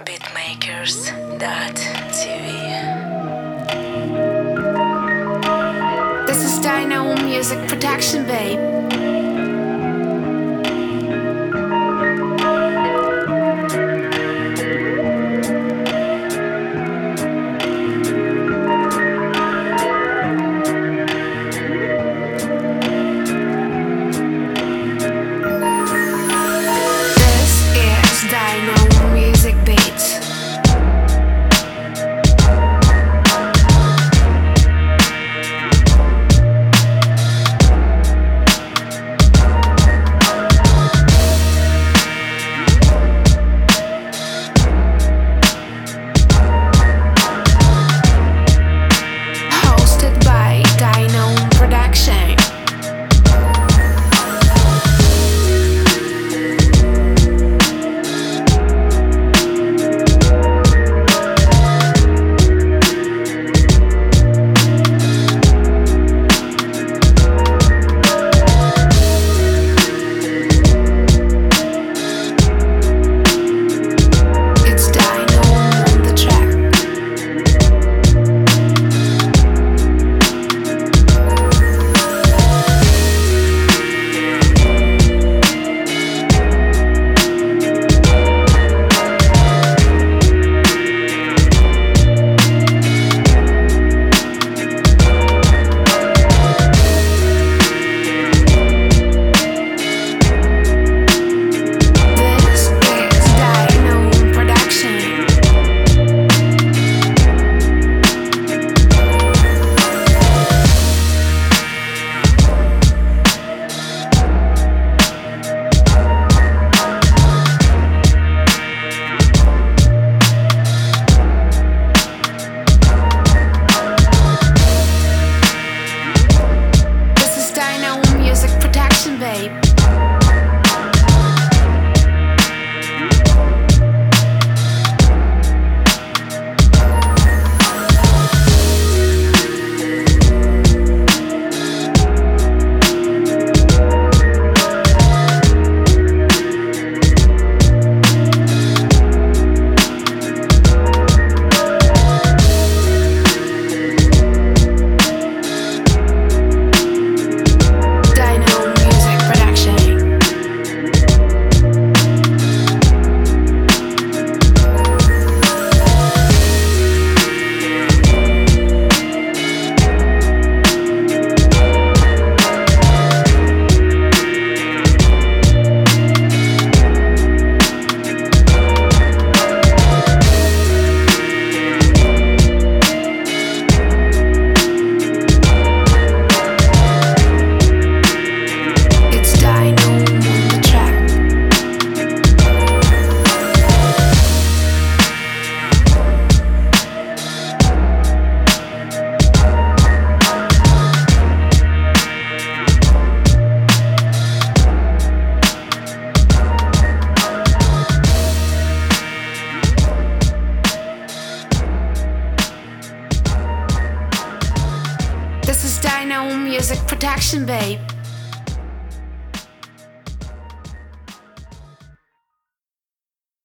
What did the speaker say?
Beatmakers.tv. This is Dynamo Music Production, babe. music production, babe.